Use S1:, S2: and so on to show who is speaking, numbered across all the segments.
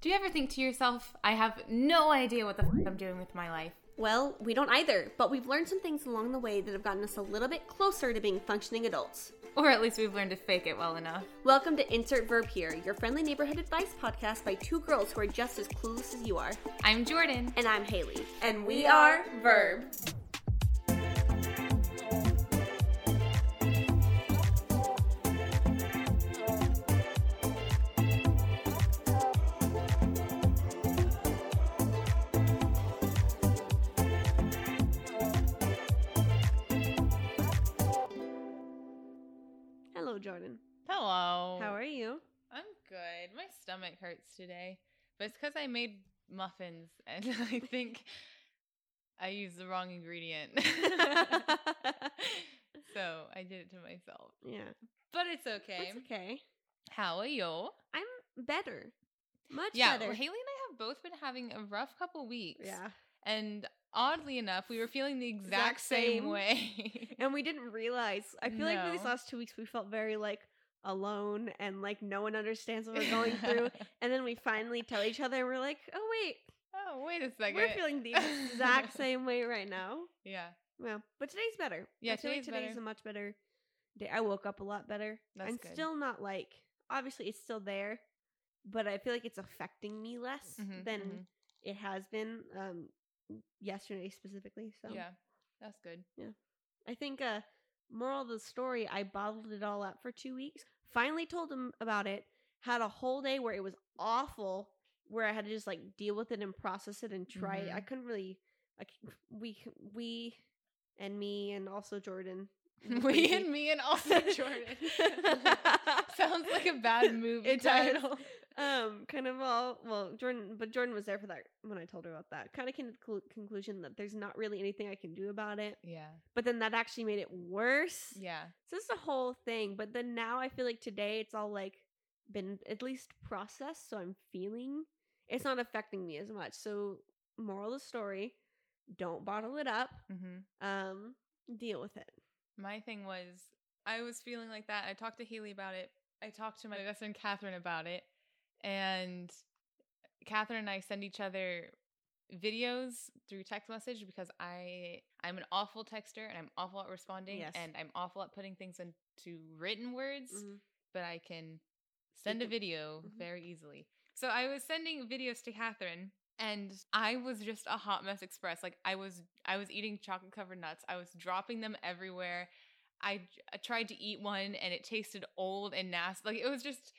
S1: Do you ever think to yourself, I have no idea what the fuck I'm doing with my life?
S2: Well, we don't either, but we've learned some things along the way that have gotten us a little bit closer to being functioning adults.
S1: Or at least we've learned to fake it well enough.
S2: Welcome to Insert Verb Here, your friendly neighborhood advice podcast by two girls who are just as clueless as you are.
S1: I'm Jordan.
S2: And I'm Haley.
S1: And we are Verb.
S2: Hello. How are you?
S1: I'm good. My stomach hurts today, but it's because I made muffins and I think I used the wrong ingredient. so I did it to myself.
S2: yeah.
S1: But it's okay.
S2: It's okay.
S1: How are you?
S2: I'm better. Much
S1: Yeah,
S2: better.
S1: well, Haley and I have both been having a rough couple weeks.
S2: yeah.
S1: And oddly enough, we were feeling the exact,
S2: Exact
S1: same,
S2: same.
S1: way.
S2: And we didn't realize. I feel like for these last two weeks, we felt very like alone and like no one understands what we're going through. and then we finally tell each other, we're like, oh, wait,
S1: oh, wait a 2nd
S2: we're feeling the exact same way right now.
S1: Yeah,
S2: Well, but today's better.
S1: Yeah,
S2: I feel like
S1: today's
S2: today's
S1: better.
S2: a much better day. I woke up a lot better.
S1: That's
S2: I'm
S1: good.
S2: still not like obviously it's still there, but I feel like it's affecting me less
S1: Mhm,
S2: than
S1: mhm.
S2: it has been um yesterday specifically. So
S1: yeah, that's good. Yeah.
S2: I think uh moral of the story, I bottled it all up for two weeks. Finally told him about it. Had a whole day where it was awful, where I had to just like deal with it and process it and try it.
S1: Mhm.
S2: I couldn't really. Like we we and me and also Jordan.
S1: we and me and also Jordan. Sounds like a bad movie
S2: It does. um kind of all well jordan but jordan was there for that when i told her about that kind of came to the clu- conclusion that there's not really anything i can do about it
S1: Yeah,
S2: but then that actually made it worse
S1: yeah,
S2: so it's a whole thing but then now i feel like today it's all like been at least processed so i'm feeling it's not affecting me as much so moral of the story don't bottle it up
S1: hmm
S2: um deal with it
S1: My thing was, I was feeling like that. I talked to Haley about it. I talked to my best friend Catherine about it, and Catherine and I send each other videos through text message because I I'm an awful texter and I'm awful at responding
S2: Yes.
S1: and I'm awful at putting things into written words.
S2: Mhm.
S1: but I can send a video
S2: Mhm.
S1: very easily. So I was sending videos to Catherine and I was just a hot mess express. Like I was I was eating chocolate covered nuts. I was dropping them everywhere. I, I tried to eat one and it tasted old and nasty. Like it was just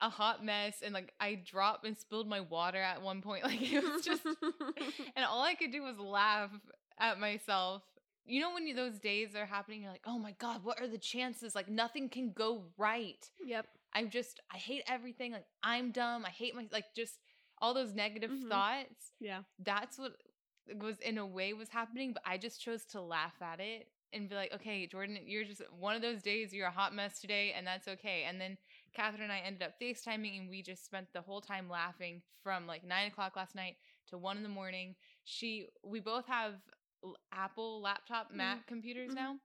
S1: a hot mess and like I dropped and spilled my water at one point. Like it was just and all I could do was laugh at myself. You know when you, those days are happening, you're like, "Oh my god, what are the chances? Like nothing can go right."
S2: yep
S1: I'm just, I hate everything. Like I'm dumb. I hate my, like just all those negative
S2: Mhm.
S1: thoughts.
S2: yeah
S1: That's what was in a way was happening. But I just chose to laugh at it and be like, "Okay, Jordan, you're just one of those days. You're a hot mess today, and that's okay." And then Catherine and I ended up FaceTiming, and we just spent the whole time laughing from like nine o'clock last night to one in the morning. She, we both have Apple laptop Mac computers
S2: Mhm.
S1: now,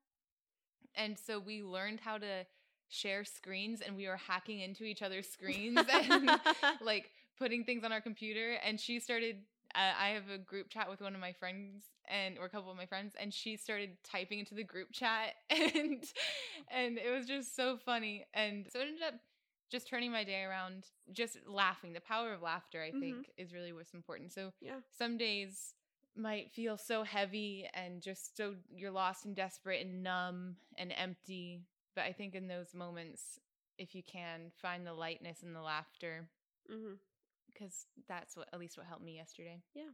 S1: and so we learned how to share screens, and we were hacking into each other's screens and like putting things on our computer. And she started. Uh, I have a group chat with one of my friends and or a couple of my friends, and she started typing into the group chat, and and it was just so funny. And so it ended up just turning my day around, just laughing. The power of laughter, I
S2: Mhm.
S1: think, is really what's important. So
S2: yeah
S1: some days might feel so heavy and just so you're lost and desperate and numb and empty. But I think in those moments, if you can find the lightness and the laughter, because that's what at least what helped me yesterday.
S2: Yeah.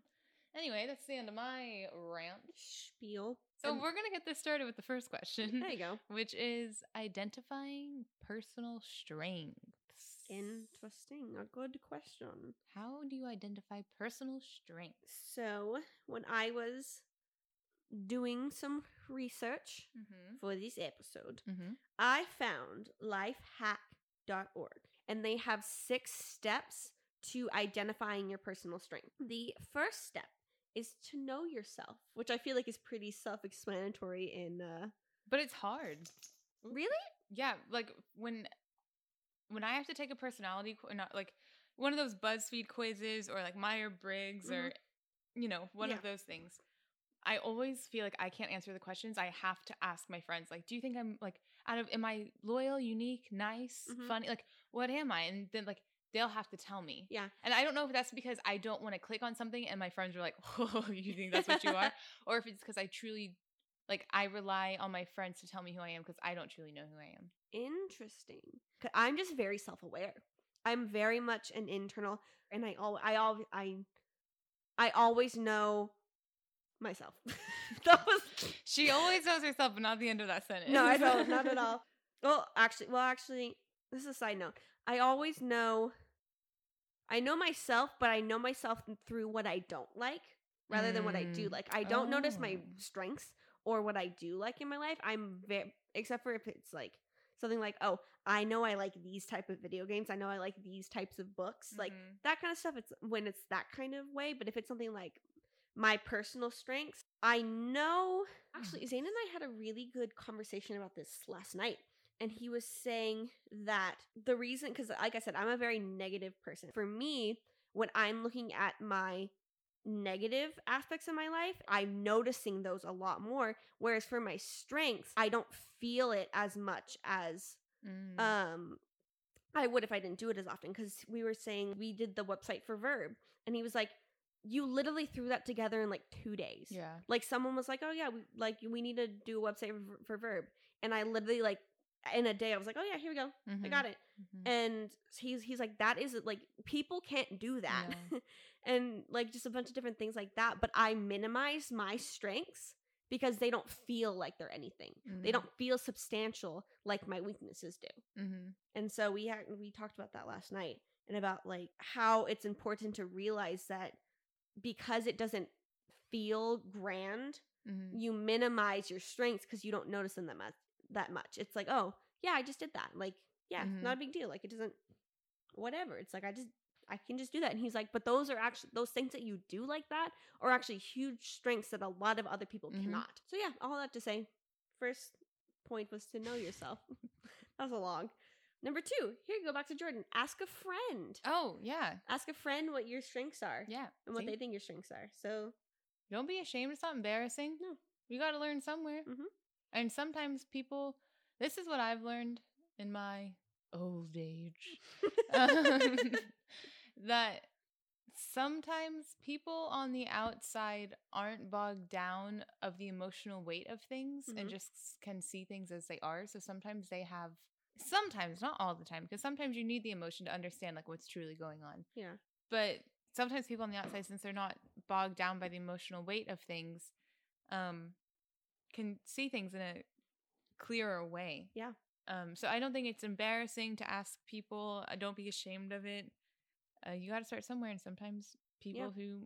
S1: Anyway, that's the end of my rant.
S2: spiel.
S1: So
S2: And-
S1: we're gonna get this started with the first question,
S2: there you go.
S1: which is identifying personal strengths.
S2: Interesting. A good question.
S1: How do you identify personal strengths?
S2: So, when I was doing some research
S1: Mm-hmm.
S2: for this episode,
S1: Mm-hmm.
S2: I found lifehack.org and they have six steps to identifying your personal strength. The first step is to know yourself, which I feel like is pretty self explanatory in uh
S1: But it's hard.
S2: really?
S1: Yeah, like when when I have to take a personality qu- not like one of those BuzzFeed quizzes or like Myers Briggs or you know one
S2: Yeah.
S1: of those things. I always feel like I can't answer the questions. I have to ask my friends, like, do you think I'm like out of am I loyal, unique, nice,
S2: Mhm.
S1: funny? Like, what am I? And then like they'll have to tell me.
S2: Yeah.
S1: And I don't know if that's because I don't want to click on something and my friends are like, "Oh, you think that's what you are?" or if it's because I truly like I rely on my friends to tell me who I am because I don't truly know who I am.
S2: Interesting. I'm just very self-aware. I'm very much an internal, and I all I all I I always know myself. that was
S1: She always knows herself, but not the end of that sentence.
S2: no, I don't, not at all. Well, actually, well, actually, this is a side note. I always know. I know myself, but I know myself through what I don't like rather than what I do
S1: Mm.
S2: like. I don't notice my
S1: Oh.
S2: strengths or what I do like in my life. I'm very, except for if it's like something like, oh, I know I like these type of video games. I know I like these types of books. Like
S1: Mhm.
S2: that kind of stuff. It's when it's that kind of way. But if it's something like my personal strengths, I know. Actually, Zane and I had a really good conversation about this last night. And he was saying that the reason, because like I said, I'm a very negative person. For me, when I'm looking at my negative aspects of my life, I'm noticing those a lot more. Whereas for my strengths, I don't feel it as much as
S1: Mm.
S2: um I would if I didn't do it as often because we were saying we did the website for Verb and he was like, You literally threw that together in like two days.
S1: yeah.
S2: Like someone was like, Oh yeah, we like we need to do a website for, for Verb. And I literally like in a day I was like, Oh yeah, here we go. I got it.
S1: Mhm.
S2: And he's he's like, That is like people can't do that. and like just a bunch of different things like that. But I minimize my strengths because they don't feel like they're anything. They
S1: Mhm.
S2: don't feel substantial like my weaknesses do.
S1: Mhm.
S2: And so we had we talked about that last night and about like how it's important to realize that because it doesn't feel grand,
S1: Mhm.
S2: you minimize your strengths because you don't notice them that much. That much. It's like, oh yeah, I just did that. Like, yeah,
S1: Mhm.
S2: not a big deal. Like it doesn't. Whatever. It's like I just I can just do that. And he's like, but those are actually those things that you do like that are actually huge strengths that a lot of other people
S1: Mhm.
S2: cannot. So yeah, all that to say, first point was to know yourself. that was a long. Number two, here you go back to Jordan. Ask a friend.
S1: Oh yeah,
S2: Ask a friend what your strengths are
S1: yeah.
S2: and what
S1: See?
S2: they think your strengths are. So
S1: Don't be ashamed. It's not embarrassing.
S2: No.
S1: You got to learn somewhere.
S2: Mhm.
S1: And sometimes people, this is what I've learned in my old age, um, that sometimes people on the outside aren't bogged down of the emotional weight of things and
S2: Mhm.
S1: just can see things as they are. So sometimes they have, sometimes, not all the time, because sometimes you need the emotion to understand like what's truly going on
S2: yeah.
S1: but sometimes people on the outside since they're not bogged down by the emotional weight of things um can see things in a clearer way
S2: Yeah.
S1: um so i don't think it's embarrassing to ask people uh, don't be ashamed of it uh, you got to start somewhere and sometimes people who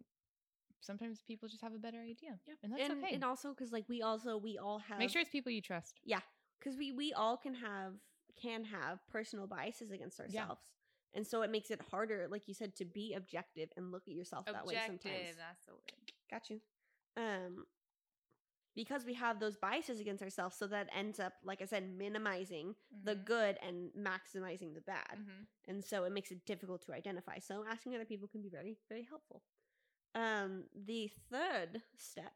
S1: sometimes people just have a better idea
S2: Yeah.
S1: and that's
S2: and,
S1: okay
S2: and also because like we also we all have
S1: make sure it's people you trust
S2: Yeah, because we we all can have can have personal biases against ourselves. Yeah. and so it makes it harder, like you said, to be objective and look at yourself that way sometimes.
S1: that's the word
S2: Got you. Um, because we have those biases against ourselves, so that ends up, like I said, minimizing the
S1: Mhm.
S2: good and maximizing the bad,
S1: Mhm.
S2: and so it makes it difficult to identify. So asking other people can be very very helpful. Um, the third step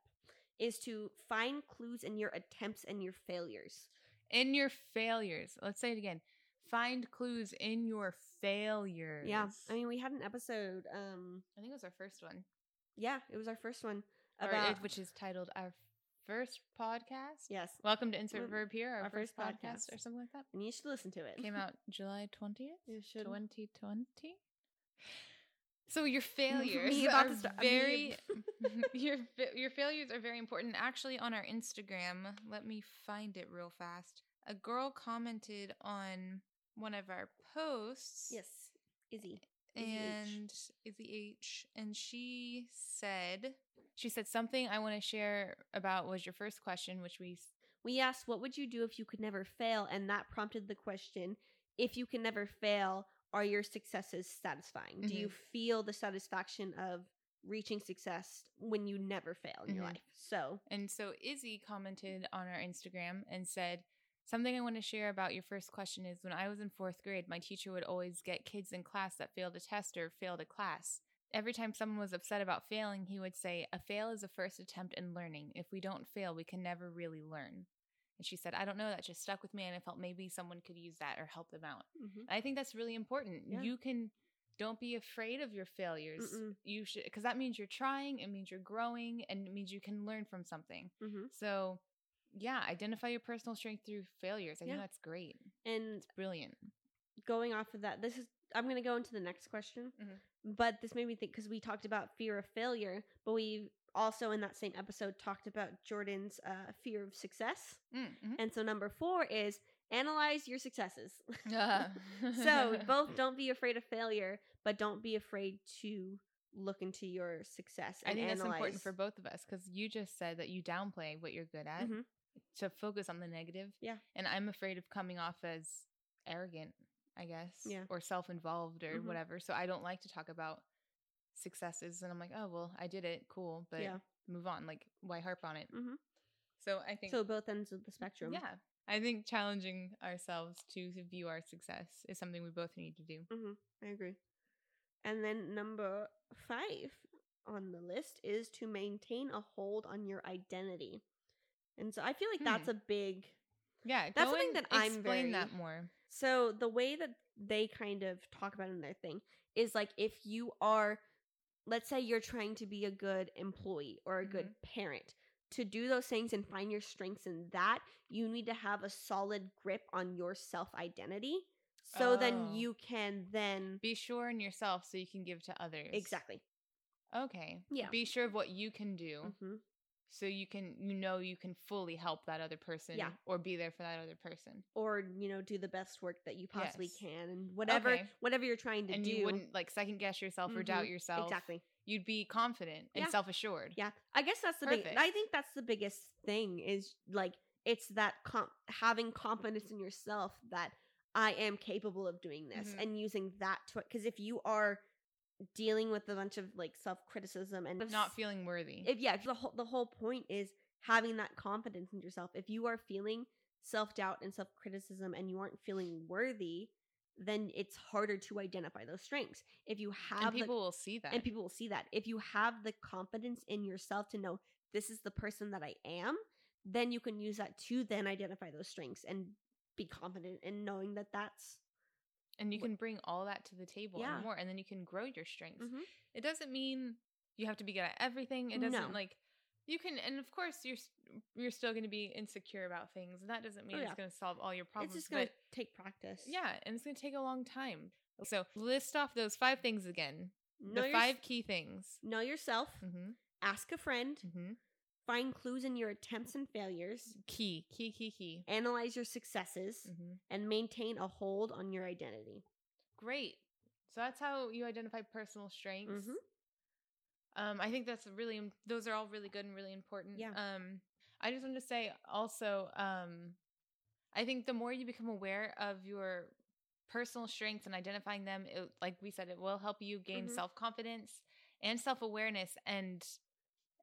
S2: is to find clues in your attempts and your failures.
S1: in your failures let's say it again find clues in your failures
S2: Yeah, I mean, we had an episode. Um,
S1: I think it was our first one,
S2: yeah, it was our first one about
S1: it, which is titled "Our First Podcast."
S2: yes,
S1: Welcome to Insert Verb here, our,
S2: our
S1: first,
S2: first
S1: podcast,
S2: podcast.
S1: or something like that.
S2: and you should listen to it.
S1: Came out July twentieth,
S2: You should.
S1: twenty twenty. So your failures are very your your failures are very important. Actually, on our Instagram, let me find it real fast. A girl commented on one of our posts.
S2: yes, Izzy. Izzy H.
S1: and Izzy H. And she said, she said something I want to share about was your first question, which we
S2: We asked, "What would you do if you could never fail?" And that prompted the question: If you can never fail, are your successes satisfying? Do you
S1: Mhm.
S2: feel the satisfaction of reaching success when you never fail in your
S1: Mhm.
S2: life? So,
S1: And so Izzy commented on our Instagram and said, Something I want to share about your first question is when I was in fourth grade, my teacher would always get kids in class that failed a test or failed a class. Every time someone was upset about failing, he would say, A fail is a first attempt in learning. If we don't fail, we can never really learn. And she said, I don't know, that just stuck with me. And I felt maybe someone could use that or help them out.
S2: Mhm.
S1: I think that's really important.
S2: Yeah.
S1: You can don't be afraid of your failures.
S2: Mm-mm.
S1: You should because that means you're trying, it means you're growing, and it means you can learn from something.
S2: Mhm.
S1: So yeah, identify your personal strength through failures. I
S2: Yeah.
S1: think that's great.
S2: And
S1: It's brilliant.
S2: going off of that, this is I'm going to go into the next question.
S1: Mhm.
S2: But this made me think because we talked about fear of failure, but we also in that same episode talked about Jordan's uh, fear of success.
S1: Mm, mhm.
S2: And so number four is analyze your successes.
S1: Ah.
S2: so both don't be afraid of failure, but don't be afraid to look into your success.
S1: I
S2: And
S1: think that's important for both of us because you just said that you downplay what you're good at
S2: Mhm.
S1: to focus on the negative.
S2: Yeah.
S1: And I'm afraid of coming off as arrogant, I guess,
S2: Yeah.
S1: or self involved or
S2: Mhm.
S1: whatever. So I don't like to talk about successes. And I'm like, oh, well, I did it. Cool. But
S2: Yeah.
S1: move on. Like, why harp on it?
S2: Mhm.
S1: So I think,
S2: So both ends of the spectrum.
S1: yeah. I think challenging ourselves to view our success is something we both need to do.
S2: hmm I agree. And then number five on the list is to maintain a hold on your identity. And so I feel like that's a big.
S1: Yeah.
S2: That's
S1: go
S2: something that I'm
S1: explain that more.
S2: So the way that they kind of talk about it in their thing is like if you are, let's say you're trying to be a good employee or a good parent. To do those things and find your strengths in that, you need to have a solid grip on your self identity. So then
S1: Oh.
S2: you can then
S1: Be sure in yourself so you can give to others.
S2: exactly.
S1: Okay.
S2: Yeah.
S1: Be sure of what you can do
S2: hmm
S1: so you can you know you can fully help that other person
S2: Yeah.
S1: or be there for that other person.
S2: or you know do the best work that you possibly
S1: Yes.
S2: can and whatever
S1: Okay.
S2: whatever you're trying to
S1: and
S2: do
S1: you wouldn't like second guess yourself or doubt
S2: Mhm.
S1: yourself.
S2: exactly
S1: You'd be confident and
S2: Yeah.
S1: self-assured.
S2: yeah i guess that's the big i think that's the biggest thing is like it's that com- having confidence in yourself that i am capable of doing this
S1: Mhm.
S2: and using that to because if you are dealing with a bunch of like self-criticism and
S1: Not feeling worthy.
S2: if yeah the whole, the whole point is having that confidence in yourself if you are feeling self-doubt and self-criticism and you aren't feeling worthy then it's harder to identify those strengths if you have
S1: and
S2: the-
S1: people will see that.
S2: and people will see that if you have the confidence in yourself to know this is the person that i am then you can use that to then identify those strengths and be confident in knowing that that's
S1: and you can bring all that to the table
S2: Yeah.
S1: and more and then you can grow your strengths.
S2: Mhm.
S1: It doesn't mean you have to be good at everything. It doesn't
S2: No.
S1: like you can and of course you're you're still going to be insecure about things and that doesn't mean
S2: Oh,
S1: it's going to solve all your problems.
S2: it's just gonna take practice
S1: yeah, and it's going to take a long time. So list off those five things again.
S2: know,
S1: the
S2: your-
S1: five key things.
S2: know yourself
S1: Mm-hmm.
S2: ask a friend
S1: Mm-hmm.
S2: Find clues in your attempts and failures
S1: Key, key, key, key.
S2: analyze your successes
S1: Mm-hmm.
S2: and maintain a hold on your identity
S1: Great. So that's how you identify personal strengths.
S2: Mhm.
S1: Um, I think that's really those are all really good and really important.
S2: Yeah.
S1: Um, I just want to say also, um, I think the more you become aware of your personal strengths and identifying them, it, like we said, it will help you gain
S2: Mhm.
S1: self confidence and self awareness, and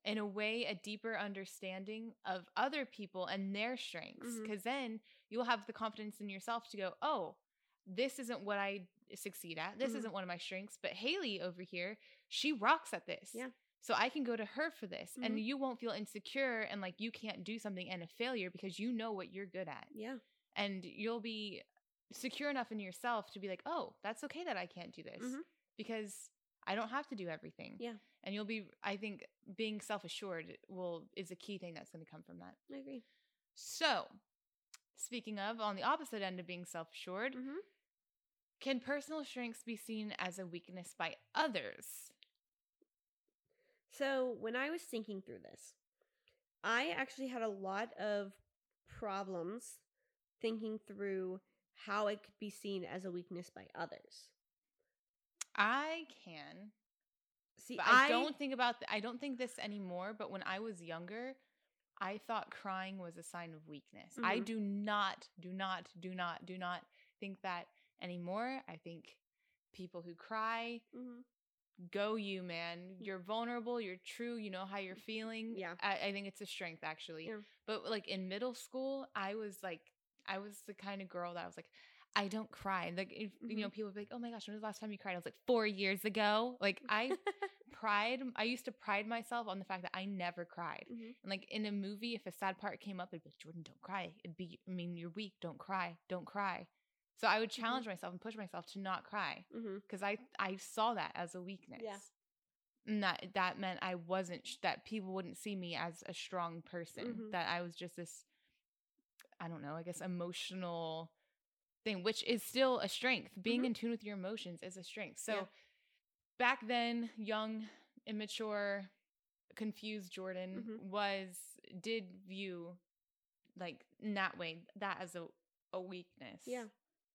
S1: in a way, a deeper understanding of other people and their strengths. Because then you'll have the confidence in yourself to go, oh, this isn't what I succeed at. This
S2: Mhm.
S1: isn't one of my strengths. But Haley over here, she rocks at this.
S2: Yeah.
S1: So I can go to her for this. And
S2: Mhm.
S1: you won't feel insecure and like you can't do something and a failure because you know what you're good at.
S2: yeah
S1: And you'll be secure enough in yourself to be like, oh, that's okay that I can't do this
S2: Mhm.
S1: because I don't have to do everything.
S2: Yeah.
S1: And you'll be, I think, being self assured will is a key thing that's going to come from that.
S2: i agree
S1: So, speaking of, on the opposite end of being self assured,
S2: mm-hmm.
S1: can personal strengths be seen as a weakness by others?
S2: So, when I was thinking through this, I actually had a lot of problems thinking through how it could be seen as a weakness by others.
S1: I can.
S2: See,
S1: But I, don't think about th- I don't think this anymore, but when I was younger, I thought crying was a sign of weakness. I
S2: Mhm.
S1: do not, do not, do not, do not think that anymore. I think people who cry,
S2: Mhm.
S1: go you, man. You're vulnerable, you're true, you know how you're feeling.
S2: Yeah.
S1: I, I think it's a strength actually.
S2: Yeah.
S1: But like in middle school, I was like I was the kind of girl that I was like, I don't cry. Like, if, you know,
S2: Mhm.
S1: people be like, oh my gosh, when was the last time you cried? I was like, four years ago. Like, I pride, I used to pride myself on the fact that I never cried.
S2: Mhm.
S1: And like in a movie, if a sad part came up, it'd be like, Jordan, don't cry. It'd be, I mean, you're weak. Don't cry. Don't cry. So I would challenge myself and push myself to not cry because I I saw that as a weakness. And that that meant I wasn't sh- that people wouldn't see me as a strong person. That I was just this I don't know, I guess emotional thing, which is still a strength. Being
S2: Mhm.
S1: in tune with your emotions is a strength. So
S2: Yeah.
S1: back then, young, immature, confused Jordan
S2: Mhm.
S1: was did view like in that way that as a a weakness.
S2: Yeah.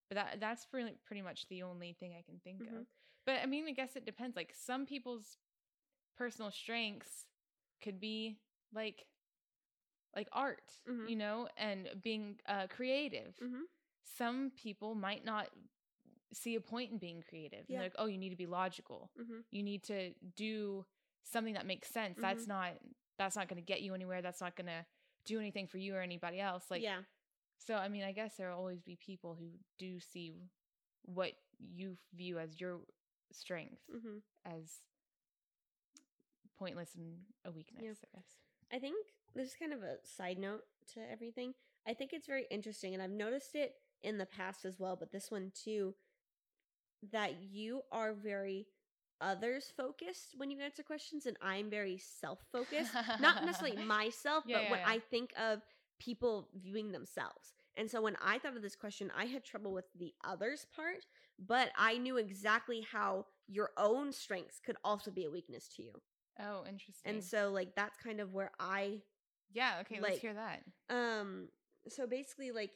S1: But that that's pretty pretty much the only thing I can think
S2: Mhm.
S1: of. But I mean, I guess it depends. Like some people's personal strengths could be like like art,
S2: Mhm.
S1: you know, and being uh creative. Some people might not see a point in being creative.
S2: Yeah.
S1: they're like, "Oh, you need to be logical.
S2: Mhm.
S1: You need to do something that makes sense. That's
S2: Mhm.
S1: not that's not going to get you anywhere. That's not going to do anything for you or anybody else." Like
S2: yeah.
S1: so I mean, I guess there'll always be people who do see what you view as your strength
S2: hmm
S1: as pointless and a weakness,
S2: Yeah.
S1: I guess.
S2: I think this is kind of a side note to everything. I think it's very interesting, and I've noticed it in the past as well, but this one too, that you are very others focused when you answer questions, and I'm very self focused. Not necessarily myself,
S1: Yeah,
S2: but
S1: yeah,
S2: when
S1: yeah.
S2: I think of people viewing themselves. And so when I thought of this question, I had trouble with the others part, but I knew exactly how your own strengths could also be a weakness to you.
S1: Oh, interesting.
S2: And so like that's kind of where I
S1: yeah, okay,
S2: like-
S1: let's hear that.
S2: um so basically like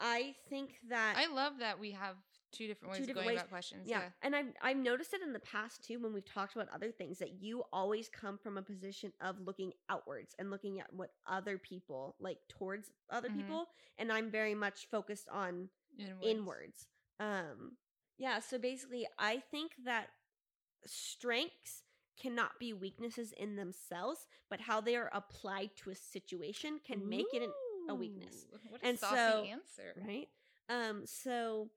S2: I think that
S1: I love that we have two different ways
S2: Two
S1: of going
S2: ways.
S1: about questions.
S2: yeah, and I've I've noticed it in the past too when we've talked about other things that you always come from a position of looking outwards and looking at what other people like towards other
S1: Mhm.
S2: people, and I'm very much focused on
S1: Inwards.
S2: inwards. Um, yeah. So basically, I think that strengths cannot be weaknesses in themselves, but how they are applied to a situation can make it an a weakness.
S1: What a
S2: And
S1: saucy
S2: so-
S1: answer.
S2: right um so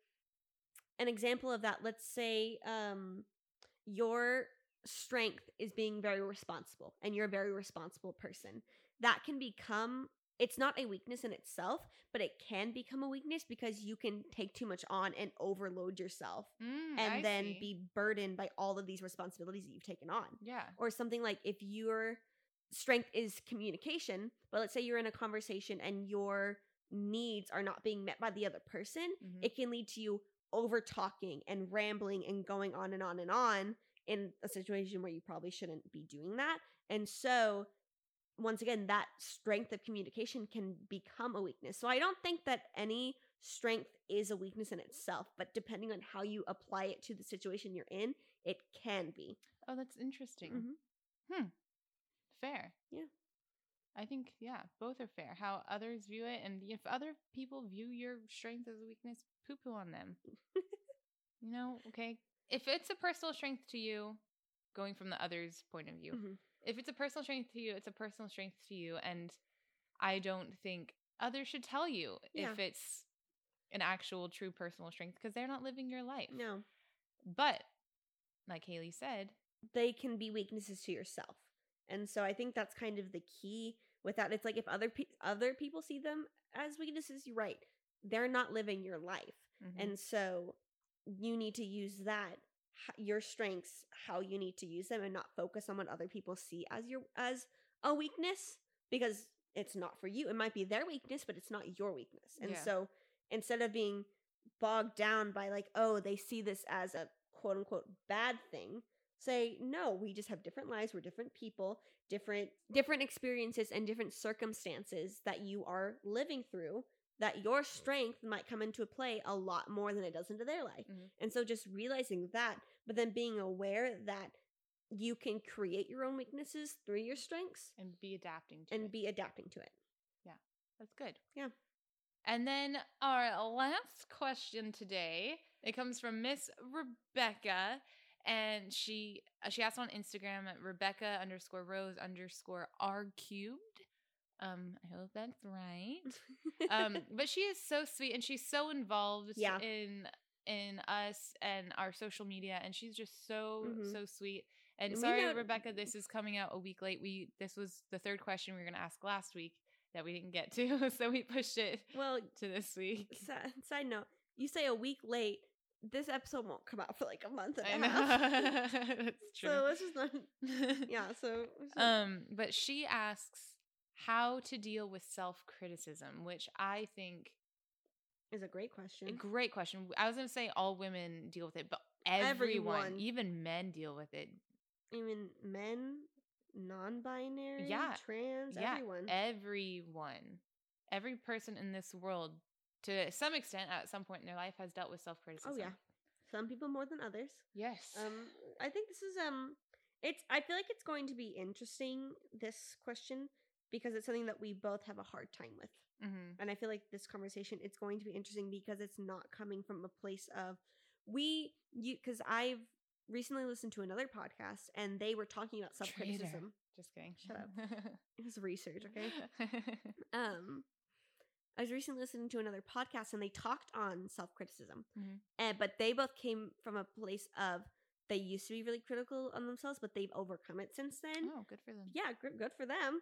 S2: an example of that let's say um your strength is being very responsible and you're a very responsible person that can become it's not a weakness in itself but it can become a weakness because you can take too much on and overload yourself
S1: Mm,
S2: and
S1: I
S2: then
S1: see.
S2: be burdened by all of these responsibilities that you've taken on
S1: yeah.
S2: or something like if your strength is communication but let's say you're in a conversation and your needs are not being met by the other person
S1: Mhm.
S2: it can lead to you over talking and rambling and going on and on and on in a situation where you probably shouldn't be doing that and so once again that strength of communication can become a weakness so i don't think that any strength is a weakness in itself but depending on how you apply it to the situation you're in it can be
S1: Oh, that's interesting.
S2: Mhm.
S1: Hmm. Fair.
S2: Yeah.
S1: I think yeah, both are fair. How others view it, and if other people view your strength as a weakness, poo poo on them. you know, okay. If it's a personal strength to you, going from the other's point of view,
S2: Mhm.
S1: if it's a personal strength to you, it's a personal strength to you, and I don't think others should tell you
S2: Yeah.
S1: if it's an actual true personal strength because they're not living your life.
S2: no
S1: But like Haley said,
S2: they can be weaknesses to yourself. And so I think that's kind of the key with that. It's like if other pe- other people see them as weaknesses, you're right. They're not living your life.
S1: mhm.
S2: And so you need to use that your strengths how you need to use them and not focus on what other people see as your as a weakness because it's not for you. It might be their weakness, but it's not your weakness. And
S1: Yeah.
S2: so instead of being bogged down by like, oh, they see this as a quote unquote bad thing, say, no, we just have different lives, we're different people, different different experiences and different circumstances that you are living through that your strength might come into play a lot more than it does into their life.
S1: Mhm.
S2: And so just realizing that, but then being aware that you can create your own weaknesses through your strengths
S1: and be adapting to
S2: and
S1: it.
S2: be adapting to it. Yeah.
S1: That's good.
S2: Yeah.
S1: And then our last question today, it comes from Miss Rebecca, and she uh, she asked on Instagram Rebecca underscore Rose underscore R cubed. Um, I hope that's right. Um, but she is so sweet and she's so involved
S2: Yeah.
S1: in in us and our social media and she's just so
S2: Mhm.
S1: so sweet. And sorry,
S2: know-
S1: Rebecca, this is coming out a week late. We this was the third question we were gonna ask last week that we didn't get to, so we pushed it
S2: well,
S1: to this week.
S2: si- side note, you say a week late. This episode won't come out for like a month and
S1: I
S2: a
S1: know.
S2: half.
S1: That's true.
S2: so let's just not. Yeah. So. so-
S1: Um, but she asks how to deal with self criticism, which I think
S2: is a great question.
S1: a great question. I was gonna say all women deal with it, but everyone,
S2: Everyone.
S1: even men deal with it.
S2: Even men, non-binary,
S1: Yeah.
S2: trans,
S1: yeah,
S2: everyone.
S1: everyone, every person in this world, to some extent, at some point in their life, has dealt with self criticism.
S2: oh yeah. Some people more than others.
S1: Yes.
S2: Um, I think this is um, it's. I feel like it's going to be interesting this question because it's something that we both have a hard time with,
S1: hmm
S2: and I feel like this conversation it's going to be interesting because it's not coming from a place of we you because I've recently listened to another podcast and they were talking about self criticism.
S1: Just kidding.
S2: Shut up. It was research, okay? um I was recently listening to another podcast and they talked on self criticism.
S1: Mhm.
S2: And but they both came from a place of they used to be really critical on themselves, but they've overcome it since then.
S1: oh, good for them.
S2: Yeah, good, good for them.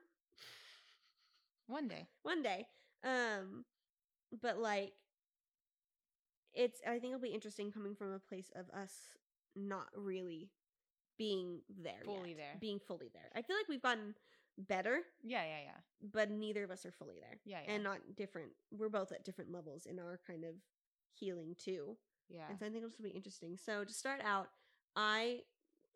S1: One day.
S2: One day. Um but like it's I think it'll be interesting coming from a place of us not really being there
S1: Fully
S2: yet,
S1: there.
S2: being fully there. I feel like we've gotten better
S1: Yeah, yeah, yeah.
S2: but neither of us are fully there.
S1: Yeah, yeah.
S2: And not different. We're both at different levels in our kind of healing too.
S1: Yeah.
S2: And so I think will be interesting. So to start out, I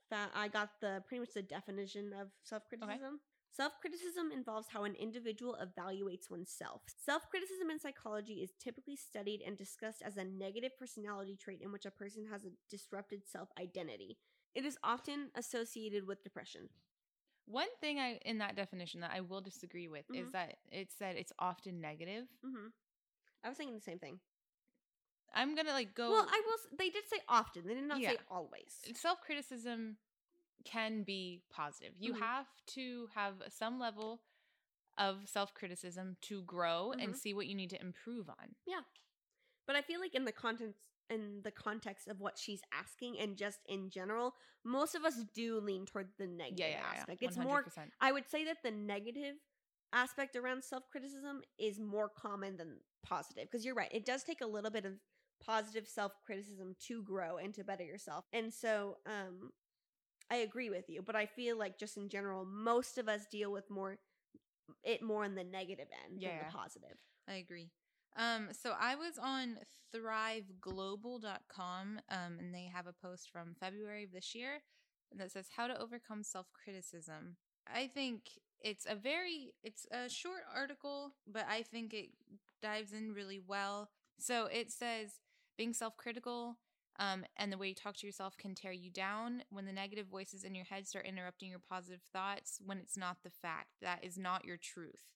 S2: found I got the pretty much the definition of self-criticism. Self-criticism involves how an individual evaluates oneself. Self-criticism in psychology is typically studied and discussed as a negative personality trait in which a person has a disrupted self-identity. It is often associated with depression.
S1: One thing I in that definition that I will disagree with is
S2: Mhm.
S1: that it said it's often negative.
S2: hmm I was thinking the same thing.
S1: I'm gonna like go.
S2: Well, I will. They did say often. They did not say always.
S1: self criticism can be positive. You
S2: Mhm.
S1: have to have some level of self criticism to grow and
S2: Mhm.
S1: see what you need to improve on.
S2: Yeah, but I feel like in the context in the context of what she's asking and just in general, most of us do lean toward the negative
S1: Yeah, yeah, yeah.
S2: aspect. It's more I would say that the negative aspect around self-criticism is more common than positive because you're right. It does take a little bit of positive self-criticism to grow and to better yourself. And so um I agree with you, but I feel like just in general most of us deal with more it more on the negative end than the positive.
S1: I agree. Um, so I was on thriveglobal.com um, and they have a post from February of this year that says how to overcome self-criticism. I think it's a very it's a short article, but I think it dives in really well. So it says being self-critical um, and the way you talk to yourself can tear you down when the negative voices in your head start interrupting your positive thoughts when it's not the fact. That is not your truth.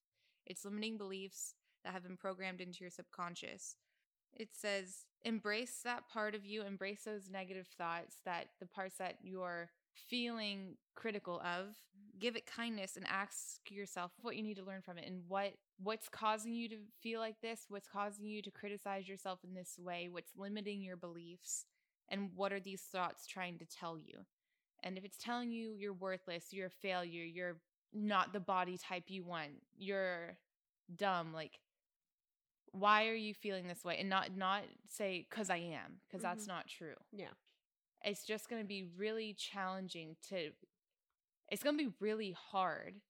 S1: It's limiting beliefs that have been programmed into your subconscious. It says, embrace that part of you, embrace those negative thoughts, that the parts that you're feeling critical of, give it kindness and ask yourself what you need to learn from it and what what's causing you to feel like this, what's causing you to criticize yourself in this way, what's limiting your beliefs, and what are these thoughts trying to tell you? And if it's telling you you're worthless, you're a failure, you're not the body type you want, you're dumb, like why are you feeling this way and not not say cuz I am because that's not true.
S2: Yeah.
S1: It's just going to be really challenging to it's going to be really hard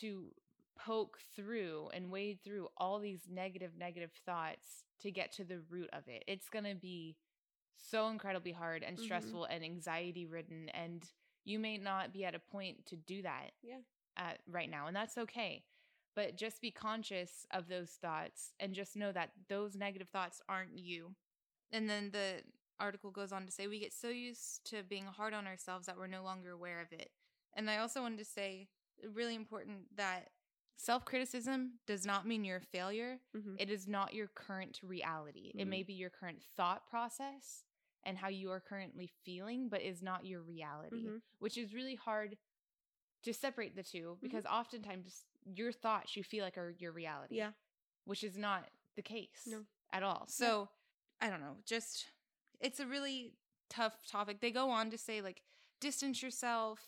S1: to poke through and wade through all these negative negative thoughts to get to the root of it. It's going to be so incredibly hard and
S2: Mhm.
S1: stressful and anxiety ridden and you may not be at a point to do that
S2: Yeah.
S1: at right now and that's okay but just be conscious of those thoughts and just know that those negative thoughts aren't you and then the article goes on to say we get so used to being hard on ourselves that we're no longer aware of it and i also wanted to say really important that self-criticism does not mean you're a failure
S2: Mhm.
S1: it is not your current reality. It may be your current thought process and how you are currently feeling, but is not your reality,
S2: Mhm.
S1: which is really hard to separate the 2
S2: Mm-hmm.
S1: because oftentimes your thoughts you feel like are your reality.
S2: Yeah.
S1: Which is not the case
S2: No.
S1: at all. So I don't know. Just it's a really tough topic. They go on to say like distance yourself,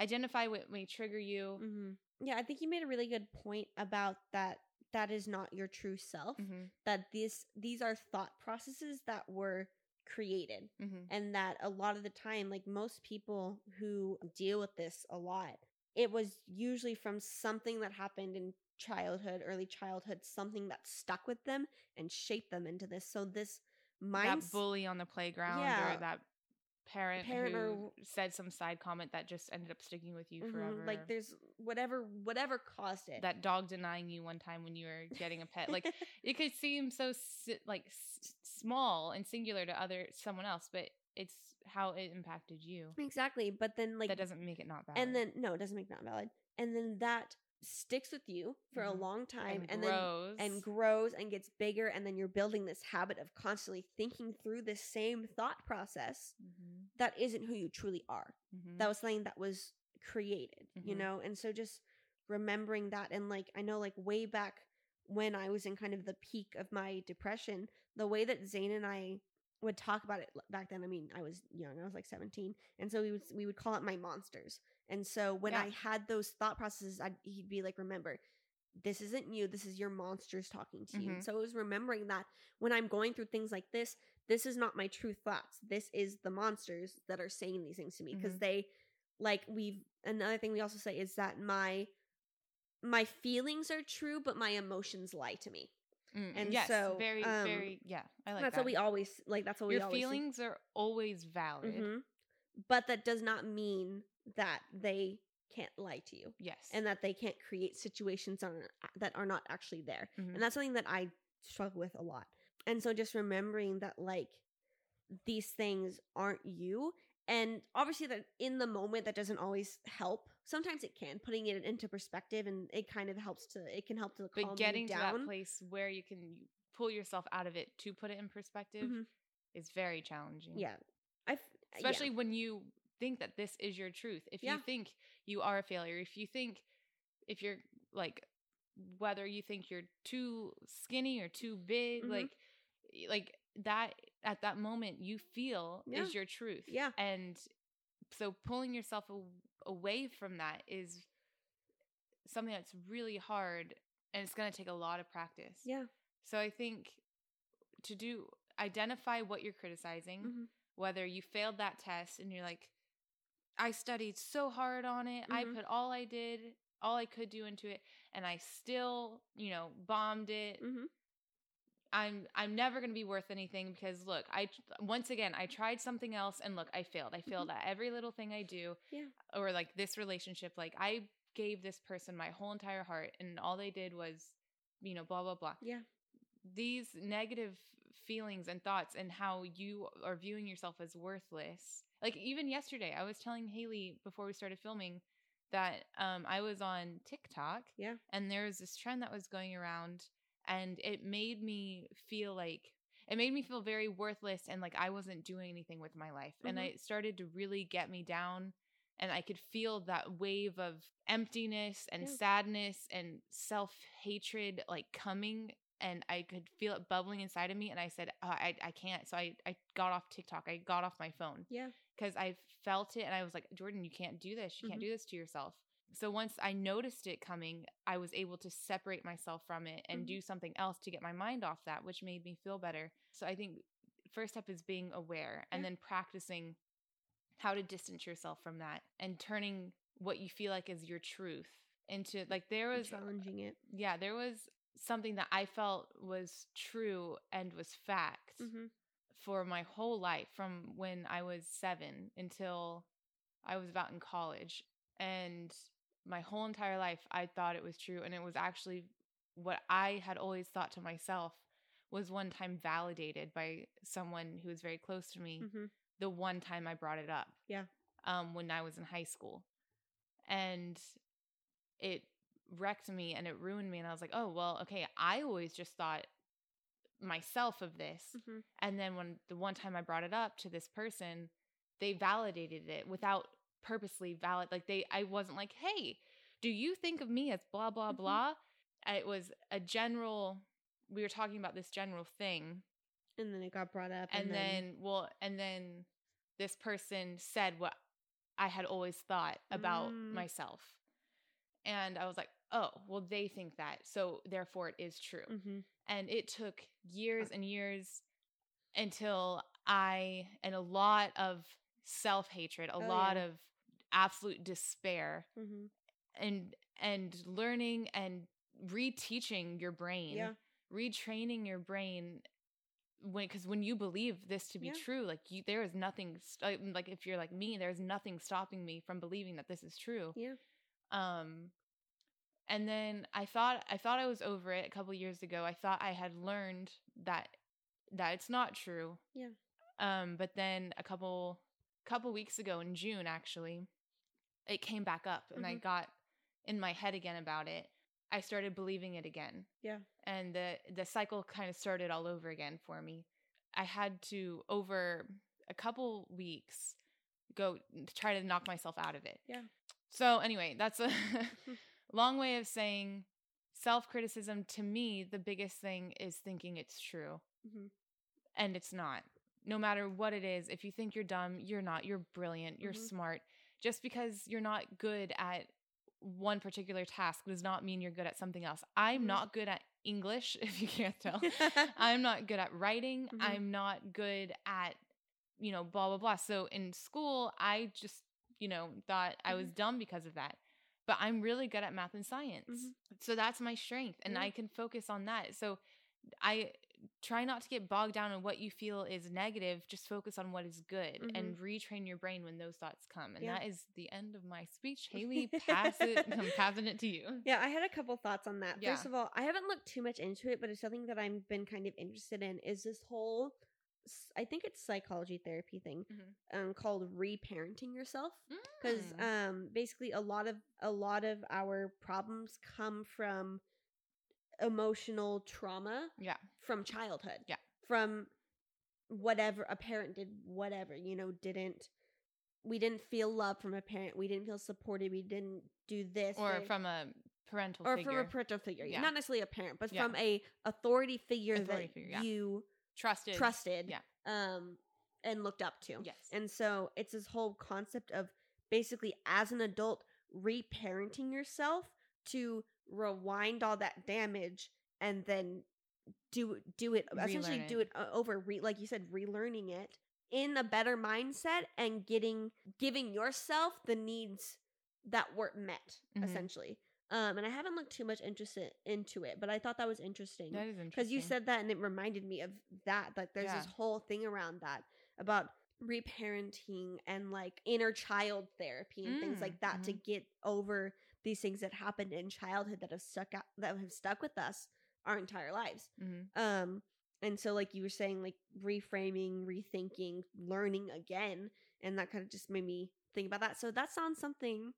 S1: identify what may trigger you.
S2: hmm Yeah, I think you made a really good point about that. That is not your true self.
S1: Mhm.
S2: That this these are thought processes that were created,
S1: Mhm.
S2: and that a lot of the time, like most people who deal with this a lot, it was usually from something that happened in childhood, early childhood, something that stuck with them and shaped them into this. So this mind
S1: that bully on the playground
S2: Yeah.
S1: or that parent,
S2: Parent
S1: who
S2: or-
S1: said some side comment that just ended up sticking with you
S2: Mhm,
S1: forever.
S2: like there's whatever whatever caused it.
S1: that dog denying you one time when you were getting a pet. Like it could seem so si- like s- small and singular to other someone else, but it's how it impacted you.
S2: exactly, but then like
S1: that doesn't make it not valid.
S2: and then no, it doesn't make not valid. And then that sticks with you for
S1: Mhm.
S2: a long time,
S1: and,
S2: and,
S1: grows
S2: then and grows and gets bigger, and then you're building this habit of constantly thinking through this same thought process
S1: Mhm,
S2: that isn't who you truly are.
S1: mhm.
S2: That was something that was created, you
S1: Mhm.
S2: know. And so just remembering that, and like I know, like way back when I was in kind of the peak of my depression, the way that Zane and I would talk about it back then. I mean, I was young; I was like seventeen, and so we would we would call it my monsters. And so when
S1: Yeah.
S2: I had those thought processes, I'd, he'd be like, "Remember, this isn't you. This is your monsters talking to you."
S1: Mhm.
S2: So it was remembering that when I'm going through things like this, this is not my true thoughts. This is the monsters that are saying these things to me because
S1: Mhm.
S2: they, like, we've another thing we also say is that my my feelings are true, but my emotions lie to me.
S1: Mm,
S2: and
S1: yes,
S2: so,
S1: very,
S2: um,
S1: very, yeah, I like that.
S2: that's
S1: that.
S2: what we always like. That's what we
S1: Your
S2: always say.
S1: feelings are always valid.
S2: Mhm. but that does not mean that they can't lie to you
S1: Yes,
S2: and that they can't create situations that are, that are not actually there.
S1: Mhm.
S2: And that's something that I struggle with a lot. And so just remembering that like these things aren't you and obviously that in the moment that doesn't always help. Sometimes it can putting it into perspective and it kind of helps to it can help to calm
S1: but getting
S2: you
S1: to that place where you can pull yourself out of it to put it in perspective
S2: Mhm.
S1: is very challenging.
S2: Yeah. I f- yeah.
S1: especially when you think that this is your truth. If
S2: Yeah.
S1: you think you are a failure, if you think if you're like whether you think you're too skinny or too big,
S2: Mhm.
S1: like like that at that moment you feel
S2: Yeah.
S1: is your truth.
S2: Yeah.
S1: And so pulling yourself a- away from that is something that's really hard and it's going to take a lot of practice.
S2: Yeah.
S1: So I think to do identify what you're criticizing,
S2: Mhm.
S1: whether you failed that test and you're like, I studied so hard on it, I
S2: Mhm.
S1: put all I did, all I could do into it, and I still, you know, bombed it.
S2: Mhm.
S1: I'm I'm never going to be worth anything because look, I once again I tried something else and look, I failed. I failed at every little thing I do.
S2: Mm-hmm. Yeah.
S1: Or like this relationship, like I gave this person my whole entire heart and all they did was, you know, blah blah blah.
S2: Yeah.
S1: These negative feelings and thoughts and how you are viewing yourself as worthless. Like even yesterday, I was telling Haley before we started filming that um I was on TikTok
S2: Yeah.
S1: and there was this trend that was going around and it made me feel like it made me feel very worthless and like I wasn't doing anything with my life. And
S2: Mhm.
S1: it started to really get me down and I could feel that wave of emptiness and
S2: Yeah.
S1: sadness and self-hatred like coming and I could feel it bubbling inside of me and I said "Oh, I I can't. So I I got off TikTok. I got off my phone
S2: Yeah.
S1: because I felt it and I was like, Jordan, you can't do this. You can't
S2: Mhm.
S1: do this to yourself. So once I noticed it coming, I was able to separate myself from it and
S2: Mhm.
S1: do something else to get my mind off that, which made me feel better. So I think first step is being aware and
S2: Yeah.
S1: then practicing how to distance yourself from that and turning what you feel like is your truth into like there was
S2: challenging it.
S1: yeah, there was something that I felt was true and was fact
S2: Mm-hmm.
S1: for my whole life from when I was seven until I was about in college. And my whole entire life, I thought it was true. And it was actually what I had always thought to myself was one time validated by someone who was very close to me
S2: Mm-hmm.
S1: the one time I brought it up.
S2: Yeah.
S1: Um, when I was in high school. And it wrecked me and it ruined me. And I was like, oh, well, okay, I always just thought myself of this.
S2: Mm-hmm.
S1: And then when the one time I brought it up to this person, they validated it without purposely valid. Like they, I wasn't like, hey, do you think of me as blah blah
S2: Mhm.
S1: blah? It was a general. We were talking about this general thing,
S2: and then it got brought up,
S1: and, then, well, and then this person said what I had always thought about
S2: Mm.
S1: myself, and I was like, oh, well, they think that, so therefore it is true.
S2: Mhm.
S1: And it took years and years until I, and a lot of self hatred, a
S2: Oh,
S1: lot
S2: yeah.
S1: of absolute despair,
S2: Mhm.
S1: and and learning and reteaching your brain,
S2: Yeah.
S1: retraining your brain. When because when you believe this to be
S2: Yeah.
S1: true, like you, there is nothing st- like if you're like me, there's nothing stopping me from believing that this is true
S2: Yeah.
S1: um and then i thought i thought i was over it a couple years ago i thought i had learned that that it's not true
S2: Yeah.
S1: um but then a couple couple weeks ago in june actually it came back up and i
S2: Mhm.
S1: got in my head again about it i started believing it again
S2: Yeah.
S1: and the the cycle kind of started all over again for me i had to over a couple weeks go try to knock myself out of it
S2: Yeah.
S1: so anyway that's a long way of saying self-criticism to me the biggest thing is thinking it's true
S2: Mhm.
S1: and it's not no matter what it is if you think you're dumb you're not you're brilliant you're
S2: Mhm.
S1: smart just because you're not good at one particular task does not mean you're good at something else. I'm
S2: Mhm.
S1: not good at english if you can't tell. I'm not good at writing.
S2: Mhm.
S1: i'm not good at you know blah blah blah. So in school i just you know thought i was dumb because of that. But i'm really good at math and science.
S2: Mhm.
S1: so that's my strength and i can focus on that. So i try not to get bogged down in what you feel is negative just focus on what is good and retrain your brain when those thoughts come and
S2: Yeah.
S1: that is the end of my speech haley pass it i'm passing it to you
S2: Yeah, I had a couple thoughts on that.
S1: Yeah.
S2: First of all, I haven't looked too much into it, but it's something that I've been kind of interested in. Is this whole, I think it's psychology therapy thing,
S1: Mhm.
S2: um, called reparenting yourself. Because
S1: Mm.
S2: um, basically, a lot of a lot of our problems come from emotional trauma
S1: yeah
S2: from childhood.
S1: Yeah.
S2: From whatever a parent did, whatever, you know, didn't we didn't feel love from a parent, we didn't feel supported, we didn't do this
S1: or
S2: they-
S1: from a parental
S2: or
S1: figure
S2: from a parental figure.
S1: Yeah.
S2: Not necessarily a parent, but
S1: Yeah.
S2: from a authority figure
S1: Authority
S2: that
S1: figure, yeah.
S2: you
S1: trusted
S2: trusted
S1: yeah.
S2: um and looked up to.
S1: yes
S2: And so it's this whole concept of basically as an adult reparenting yourself to rewind all that damage and then do do it essentially
S1: Relearn
S2: do it uh, over re, like you said relearning it in a better mindset and getting giving yourself the needs that weren't met
S1: Mhm.
S2: essentially. Um and I haven't looked too much interested into it, but I thought that was interesting
S1: that is interesting
S2: because you said that and it reminded me of that like there's this whole thing around that about reparenting and like inner child therapy and things
S1: Mm,
S2: like that to get over these things that happened in childhood that have stuck out that have stuck with us our entire lives.
S1: Hmm
S2: um and so like you were saying like reframing rethinking learning again and that kind of just made me think about that. So that sounds something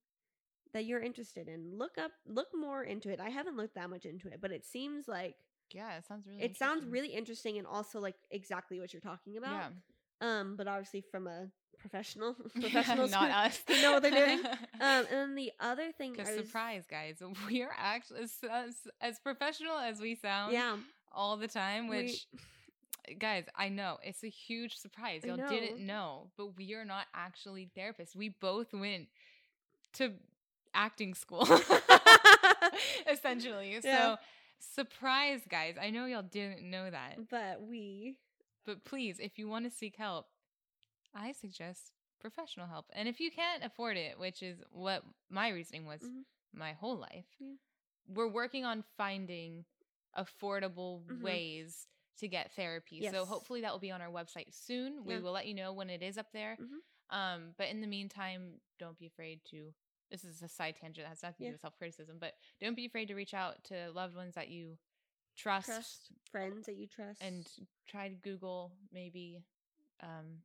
S2: that you're interested in. Look up look more into it. I haven't looked that much into it but it seems like
S1: yeah it sounds really
S2: it sounds really interesting and also like exactly what you're talking about.
S1: Yeah.
S2: Um but obviously from a professional
S1: Yeah,
S2: professional
S1: not us
S2: who know what they're doing um and then the other thing
S1: Because surprise, guys, we are actually as, as, professional as we sound
S2: yeah
S1: all the time.
S2: we-
S1: Which, guys, I know it's a huge surprise. Y'all
S2: know.
S1: didn't know, but we are not actually therapists. We both went to acting school, essentially.
S2: Yeah.
S1: So, surprise, guys. I know y'all didn't know that,
S2: but we
S1: but please, if you want to seek help, I suggest professional help. And if you can't afford it, which is what my reasoning was
S2: Mhm.
S1: my whole life,
S2: Yeah.
S1: we're working on finding affordable
S2: Mhm.
S1: ways to get therapy. So hopefully that will be on our website soon. We
S2: Yeah.
S1: will let you know when it is up there.
S2: Mhm.
S1: Um, but in the meantime, don't be afraid to. This is a side tangent that has nothing to do with self criticism, but don't be afraid to reach out to loved ones that you trust,
S2: trust friends that you trust
S1: and try to Google maybe um,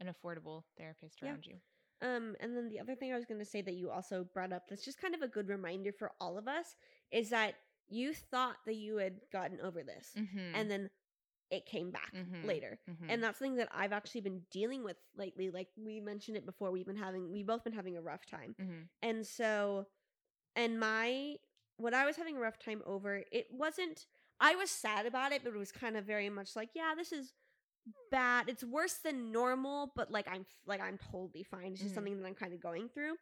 S1: an affordable therapist
S2: Yeah.
S1: around you.
S2: Um, and then the other thing I was going to say that you also brought up that's just kind of a good reminder for all of us is that you thought that you had gotten over this.
S1: Mm-hmm.
S2: And then it came back
S1: Mhm.
S2: later.
S1: Mhm.
S2: And that's something that I've actually been dealing with lately. Like we mentioned it before, we've been having we both been having a rough time.
S1: Mhm.
S2: And so and my what I was having a rough time over, it wasn't I was sad about it, but it was kind of very much like, yeah, this is bad. It's worse than normal, but like I'm like I'm totally fine. It's just
S1: Mhm.
S2: something that I'm kind of going through.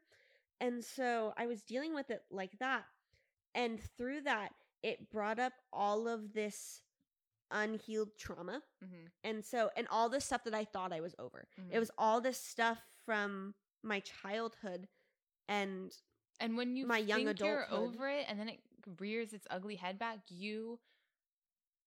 S2: And so I was dealing with it like that. And through that, it brought up all of this unhealed trauma.
S1: Mhm.
S2: And so and all this stuff that I thought I was over. It
S1: Mhm.
S2: was all this stuff from my childhood and
S1: And when you
S2: my young adulthood.
S1: over it, and then it rears its ugly head back, you,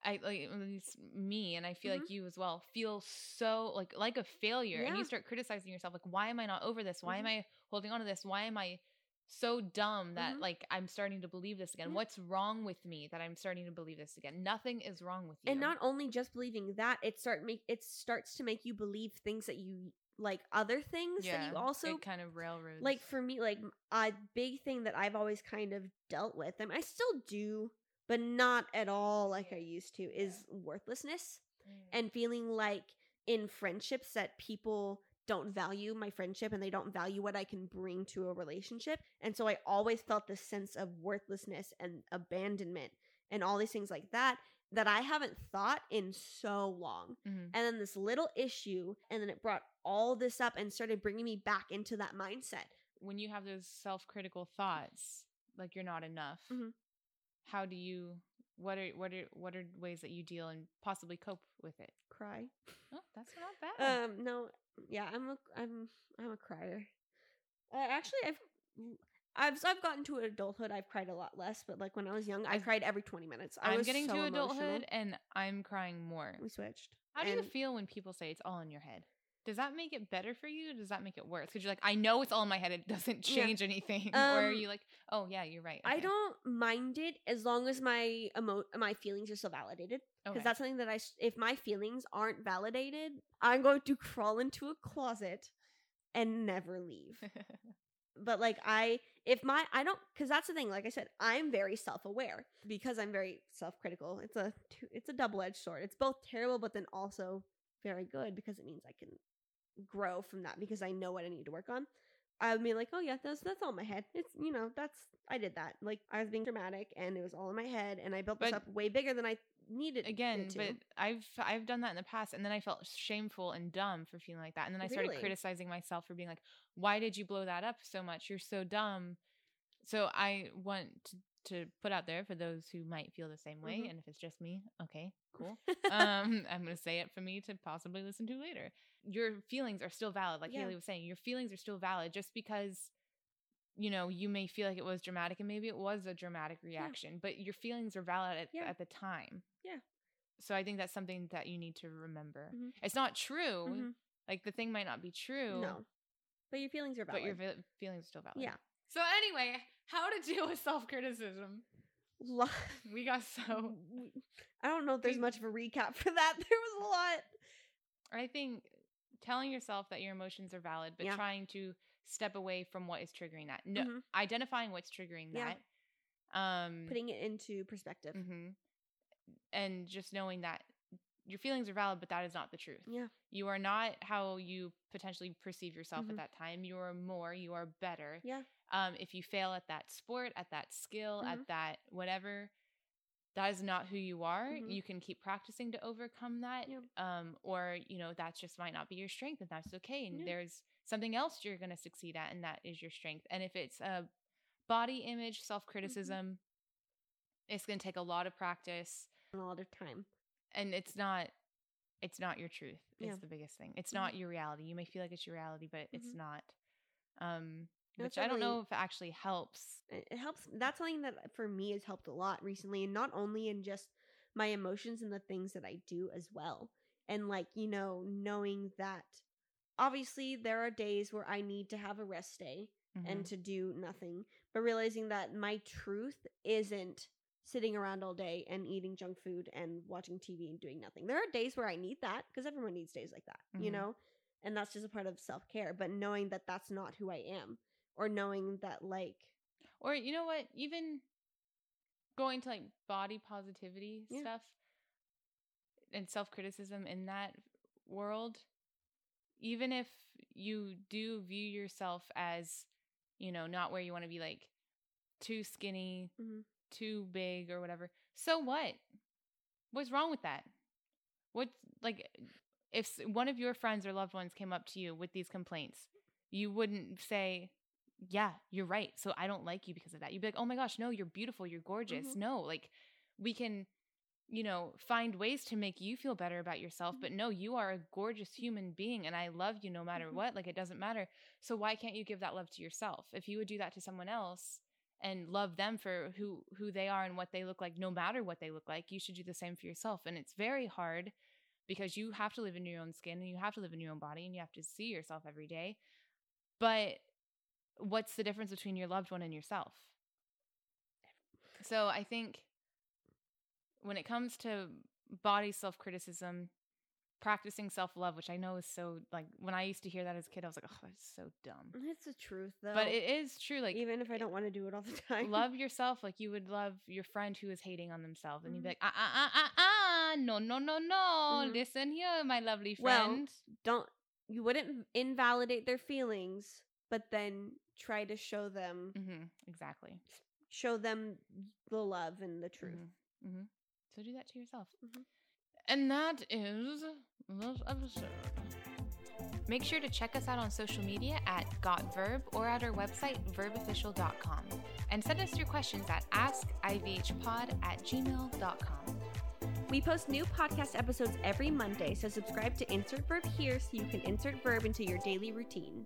S1: I like at least me, and I feel
S2: Mhm.
S1: like you as well, feel so like like a failure, and you start criticizing yourself. Like, why am I not over this? Why am
S2: Mhm.
S1: I holding on to this? Why am I so dumb that
S2: Mhm.
S1: like I'm starting to believe this again?
S2: Yeah.
S1: What's wrong with me that I'm starting to believe this again? Nothing is wrong with you.
S2: and not only just believing that, it start make it starts to make you believe things that you like other things that you also
S1: kind of railroads.
S2: like for me like a big thing that i've always kind of dealt with and i still do but not at all like i used to is worthlessness
S1: Mm.
S2: and feeling like in friendships that people don't value my friendship and they don't value what i can bring to a relationship and so i always felt this sense of worthlessness and abandonment and all these things like that that i haven't thought in so long
S1: Mhm.
S2: and then this little issue and then it brought all this up and started bringing me back into that mindset
S1: when you have those self-critical thoughts like you're not enough
S2: Mhm.
S1: How do you what are what are what are ways that you deal and possibly cope with it
S2: cry
S1: oh that's not bad
S2: um no yeah i'm a i'm i'm a crier uh, actually i've I've I've gotten to adulthood. I've cried a lot less, but like when I was young, I cried every twenty minutes. I
S1: i'm
S2: was
S1: getting
S2: so
S1: to
S2: emotional.
S1: adulthood and i'm crying more
S2: We switched.
S1: how do you feel when people say it's all in your head does that make it better for you or does that make it worse because you're like i know it's all in my head it doesn't
S2: Yeah.
S1: change anything or are
S2: Um,
S1: you like oh yeah you're right
S2: I don't mind it as long as my emo- my feelings are still validated. Because
S1: Okay.
S2: that's something that I, s- if my feelings aren't validated, I'm going to crawl into a closet and never leave. but like I, if my, I don't, because that's the thing. Like I said, I'm very self aware because I'm very self critical. It's a, it's a double edged sword. It's both terrible, but then also very good because it means I can grow from that because I know what I need to work on. I would be like, oh yeah, that's that's all in my head. It's you know that's I did that. Like I was being dramatic and it was all in my head and I built this
S1: But-
S2: up way bigger than I needed it
S1: again but i've i've done that in the past and then i felt shameful and dumb for feeling like that and then i started
S2: Really?
S1: criticizing myself for being like why did you blow that up so much you're so dumb so i want to, to put out there for those who might feel the same way
S2: Mhm.
S1: and if it's just me okay cool um i'm going to say it for me to possibly listen to later your feelings are still valid like
S2: Yeah.
S1: haley was saying your feelings are still valid just because you know you may feel like it was dramatic and maybe it was a dramatic reaction but your feelings are valid at,
S2: Yeah.
S1: at the time
S2: Yeah.
S1: so i think that's something that you need to remember
S2: Mhm.
S1: it's not true
S2: Mhm.
S1: like the thing might not be true
S2: no, but your feelings are valid.
S1: but your fe- feelings are still valid
S2: yeah.
S1: so anyway how to deal with self-criticism we got so
S2: I don't know if there's much of a recap for that. There was a lot.
S1: I think telling yourself that your emotions are valid, but
S2: Yeah.
S1: trying to step away from what is triggering that. No,
S2: Mhm.
S1: identifying what's triggering
S2: Yeah.
S1: that. Um,
S2: Putting it into perspective.
S1: mhm. and just knowing that your feelings are valid, but that is not the truth.
S2: Yeah.
S1: You are not how you potentially perceive yourself
S2: Mhm.
S1: at that time. You are more. You are better.
S2: Yeah.
S1: Um, if you fail at that sport, at that skill,
S2: Mhm.
S1: at that whatever, that is not who you are.
S2: Mhm.
S1: You can keep practicing to overcome that.
S2: Yep.
S1: Um, or you know that just might not be your strength, and that's okay. And
S2: Yeah.
S1: there's something else you're going to succeed at, and that is your strength. And if it's a body image, self criticism, it's going to take a lot of practice, And
S2: A lot of time.
S1: and it's not. It's not your truth. Is
S2: Yeah.
S1: the biggest thing. It's
S2: Mhm.
S1: not your reality. You may feel like it's your reality, but it's
S2: Mhm.
S1: not. Um, which I don't know if it actually helps.
S2: it helps that's something that for me has helped a lot recently and not only in just my emotions and the things that i do as well and like you know knowing that obviously there are days where i need to have a rest day and
S1: Mhm.
S2: to do nothing but realizing that my truth isn't sitting around all day and eating junk food and watching tv and doing nothing there are days where i need that because everyone needs days like that you
S1: Mhm.
S2: know and that's just a part of self-care but knowing that that's not who i am or knowing that like
S1: Or you know what? Even going to like body positivity
S2: Yeah.
S1: stuff. and self criticism in that world, even if you do view yourself as, you know, not where you want to be, like too skinny,
S2: Mhm.
S1: too big, or whatever. So what? What's wrong with that? What's like if one of your friends or loved ones came up to you with these complaints, you wouldn't say, "Yeah, you're right. So I don't like you because of that." You'd be like, "Oh my gosh, no, you're beautiful. You're gorgeous."
S2: Mhm.
S1: No, like we can you know, find ways to make you feel better about yourself,
S2: Mhm.
S1: but no, you are a gorgeous human being and I love you no matter
S2: Mhm.
S1: what. Like it doesn't matter. So why can't you give that love to yourself? If you would do that to someone else and love them for who who they are and what they look like no matter what they look like, you should do the same for yourself. And it's very hard because you have to live in your own skin and you have to live in your own body and you have to see yourself every day. But what's the difference between your loved one and yourself? So I think when it comes to body self criticism, practicing self love, which I know is so like when I used to hear that as a kid, I was like, oh, that's so dumb.
S2: It's the truth, though.
S1: But it is true. Like,
S2: even if I don't want to do it all the time,
S1: love yourself like you would love your friend who is hating on themselves, and you'd be
S2: Mhm.
S1: like, ah, ah, ah, ah, ah, no, no, no, no,
S2: Mhm.
S1: listen here, my lovely
S2: Well,
S1: friend.
S2: don't you wouldn't invalidate their feelings, but then try to show them
S1: hmm exactly.
S2: show them the love and the truth.
S1: hmm hmm So do that to yourself.
S2: Mhm.
S1: And that is this episode. Make sure to check us out on social media at GotVerb or at our website, verbofficial.com. And send us your questions at askivhpod at gmail.com.
S2: We post new podcast episodes every Monday, so subscribe to Insert Verb here so you can insert verb into your daily routine.